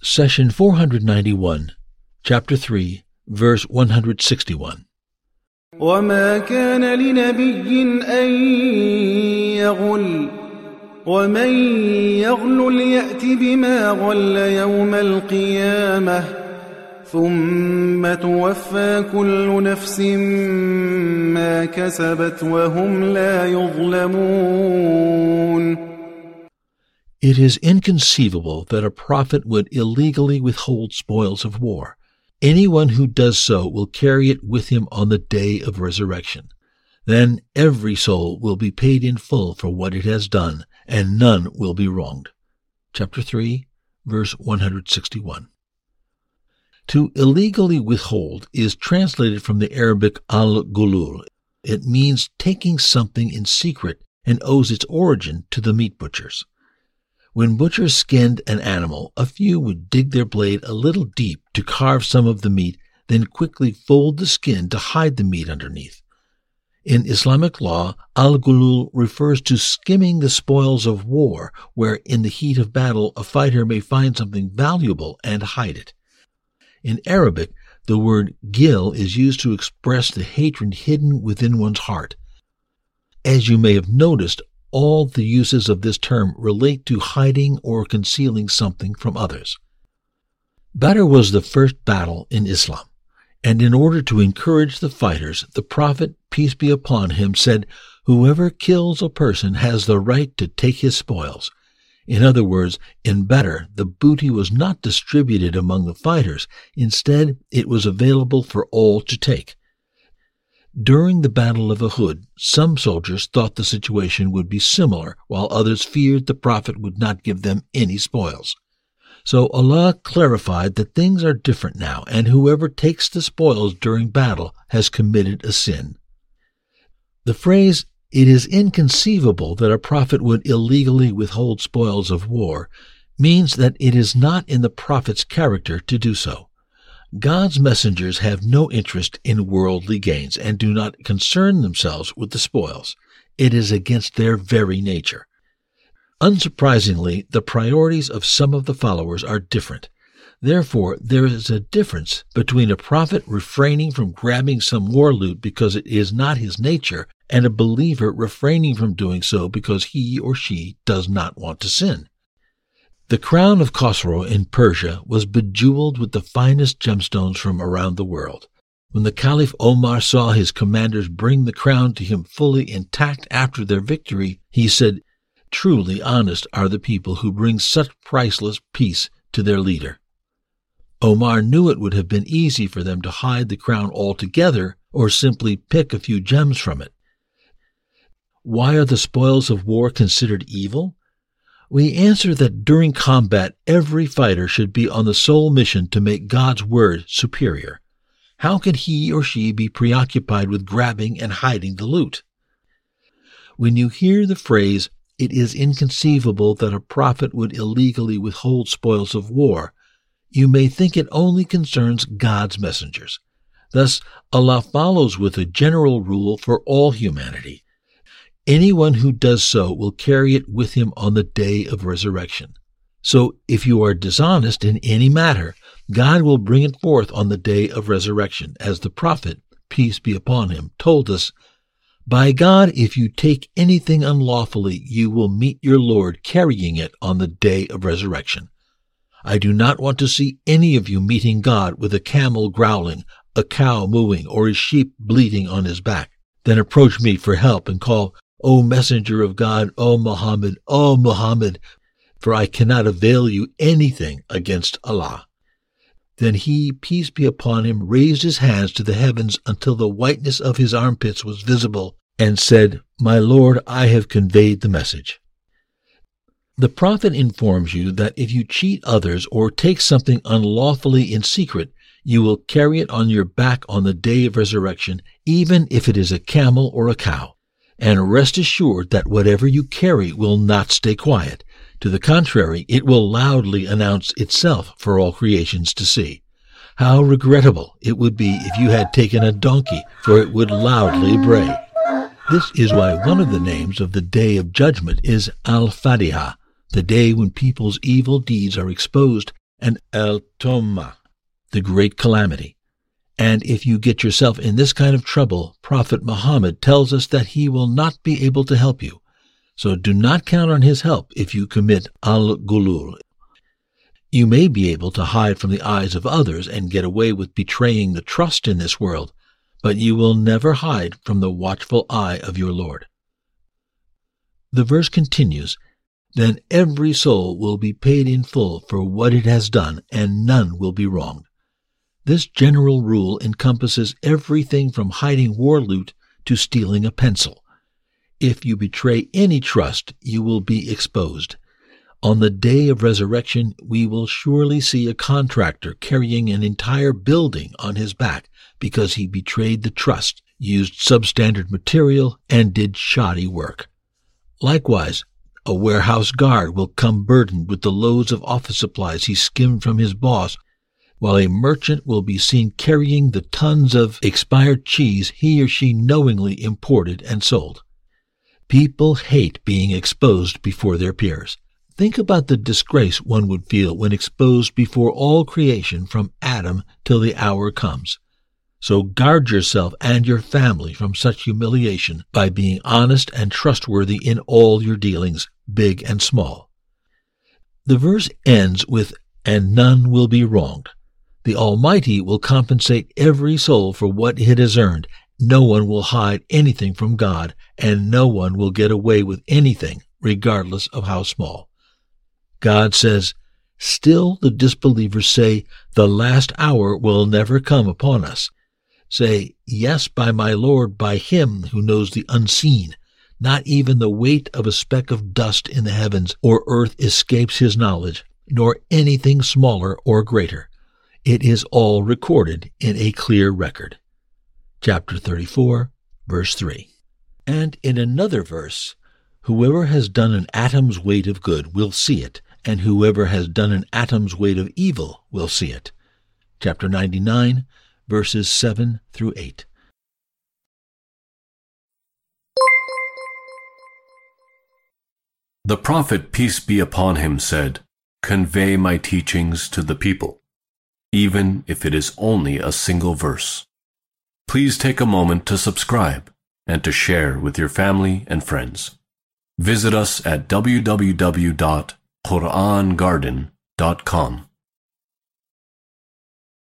Session 491, Chapter 3, verse 161. وما كان لنبي أن يغل ومن يغل يأت بما غل يوم القيامة ثم توفى كل نفس ما كسبت وهم لا يظلمون It is inconceivable that a prophet would illegally withhold spoils of war. Anyone who does so will carry it with him on the day of resurrection. Then every soul will be paid in full for what it has done, and none will be wronged. Chapter 3, verse 161. To illegally withhold is translated from the Arabic al-gulul. It means taking something in secret and owes its origin to the meat butchers. When butchers skinned an animal, a few would dig their blade a little deep to carve some of the meat, then quickly fold the skin to hide the meat underneath. In Islamic law, al-gulul refers to skimming the spoils of war, where in the heat of battle a fighter may find something valuable and hide it. In Arabic, the word gil is used to express the hatred hidden within one's heart. As you may have noticed, all the uses of this term relate to hiding or concealing something from others. Badr was the first battle in Islam, and in order to encourage the fighters, the Prophet, peace be upon him, said, Whoever kills a person has the right to take his spoils. In other words, in Badr, the booty was not distributed among the fighters. Instead, it was available for all to take. During the Battle of Uhud, some soldiers thought the situation would be similar, while others feared the Prophet would not give them any spoils. So Allah clarified that things are different now, and whoever takes the spoils during battle has committed a sin. The phrase, it is inconceivable that a prophet would illegally withhold spoils of war, means that it is not in the prophet's character to do so. God's messengers have no interest in worldly gains and do not concern themselves with the spoils. It is against their very nature. Unsurprisingly, the priorities of some of the followers are different. Therefore, there is a difference between a prophet refraining from grabbing some war loot because it is not his nature and a believer refraining from doing so because he or she does not want to sin. The crown of Khosrow in Persia was bejeweled with the finest gemstones from around the world. When the Caliph Omar saw his commanders bring the crown to him fully intact after their victory, he said, Truly honest are the people who bring such priceless piece to their leader. Omar knew it would have been easy for them to hide the crown altogether or simply pick a few gems from it. Why are the spoils of war considered evil? We answer that during combat, every fighter should be on the sole mission to make God's word superior. How can he or she be preoccupied with grabbing and hiding the loot? When you hear the phrase, it is inconceivable that a prophet would illegally withhold spoils of war, you may think it only concerns God's messengers. Thus, Allah follows with a general rule for all humanity Anyone who does so will carry it with him on the day of resurrection. So if you are dishonest in any matter, God will bring it forth on the day of resurrection, as the prophet, peace be upon him, told us, By God, if you take anything unlawfully, you will meet your Lord carrying it on the day of resurrection. I do not want to see any of you meeting God with a camel growling, a cow mooing, or a sheep bleating on his back. Then approach me for help and call, O messenger of God, O Muhammad, O Muhammad, for I cannot avail you anything against Allah. Then he, peace be upon him, raised his hands to the heavens until the whiteness of his armpits was visible, and said, My Lord, I have conveyed the message. The Prophet informs you that if you cheat others or take something unlawfully in secret, you will carry it on your back on the day of resurrection, even if it is a camel or a cow and rest assured that whatever you carry will not stay quiet. To the contrary, it will loudly announce itself for all creations to see. How regrettable it would be if you had taken a donkey, for it would loudly bray. This is why one of the names of the Day of Judgment is Al-Fadiha, the day when people's evil deeds are exposed and El Toma, the great calamity. And if you get yourself in this kind of trouble, Prophet Muhammad tells us that he will not be able to help you. So do not count on his help if you commit al-gulul. You may be able to hide from the eyes of others and get away with betraying the trust in this world, but you will never hide from the watchful eye of your Lord. The verse continues, Then every soul will be paid in full for what it has done, and none will be wronged. This general rule encompasses everything from hiding war loot to stealing a pencil. If you betray any trust, you will be exposed. On the day of resurrection, we will surely see a contractor carrying an entire building on his back because he betrayed the trust, used substandard material, and did shoddy work. Likewise, a warehouse guard will come burdened with the loads of office supplies he skimmed from his boss, while a merchant will be seen carrying the tons of expired cheese he or she knowingly imported and sold. People hate being exposed before their peers. Think about the disgrace one would feel when exposed before all creation from Adam till the hour comes. So guard yourself and your family from such humiliation by being honest and trustworthy in all your dealings, big and small. The verse ends with, and none will be wronged. The Almighty will compensate every soul for what it has earned. No one will hide anything from God, and no one will get away with anything, regardless of how small. God says, Still the disbelievers say, The last hour will never come upon us. Say, Yes, by my Lord, by him who knows the unseen. Not even the weight of a speck of dust in the heavens or earth escapes his knowledge, nor anything smaller or greater. It is all recorded in a clear record. Chapter 34, verse 3. And in another verse, Whoever has done an atom's weight of good will see it, and whoever has done an atom's weight of evil will see it. Chapter 99, verses 7 through 8. The prophet, peace be upon him, said, Convey my teachings to the people, even if it is only a single verse. Please take a moment to subscribe and to share with your family and friends. Visit us at www.qurangarden.com.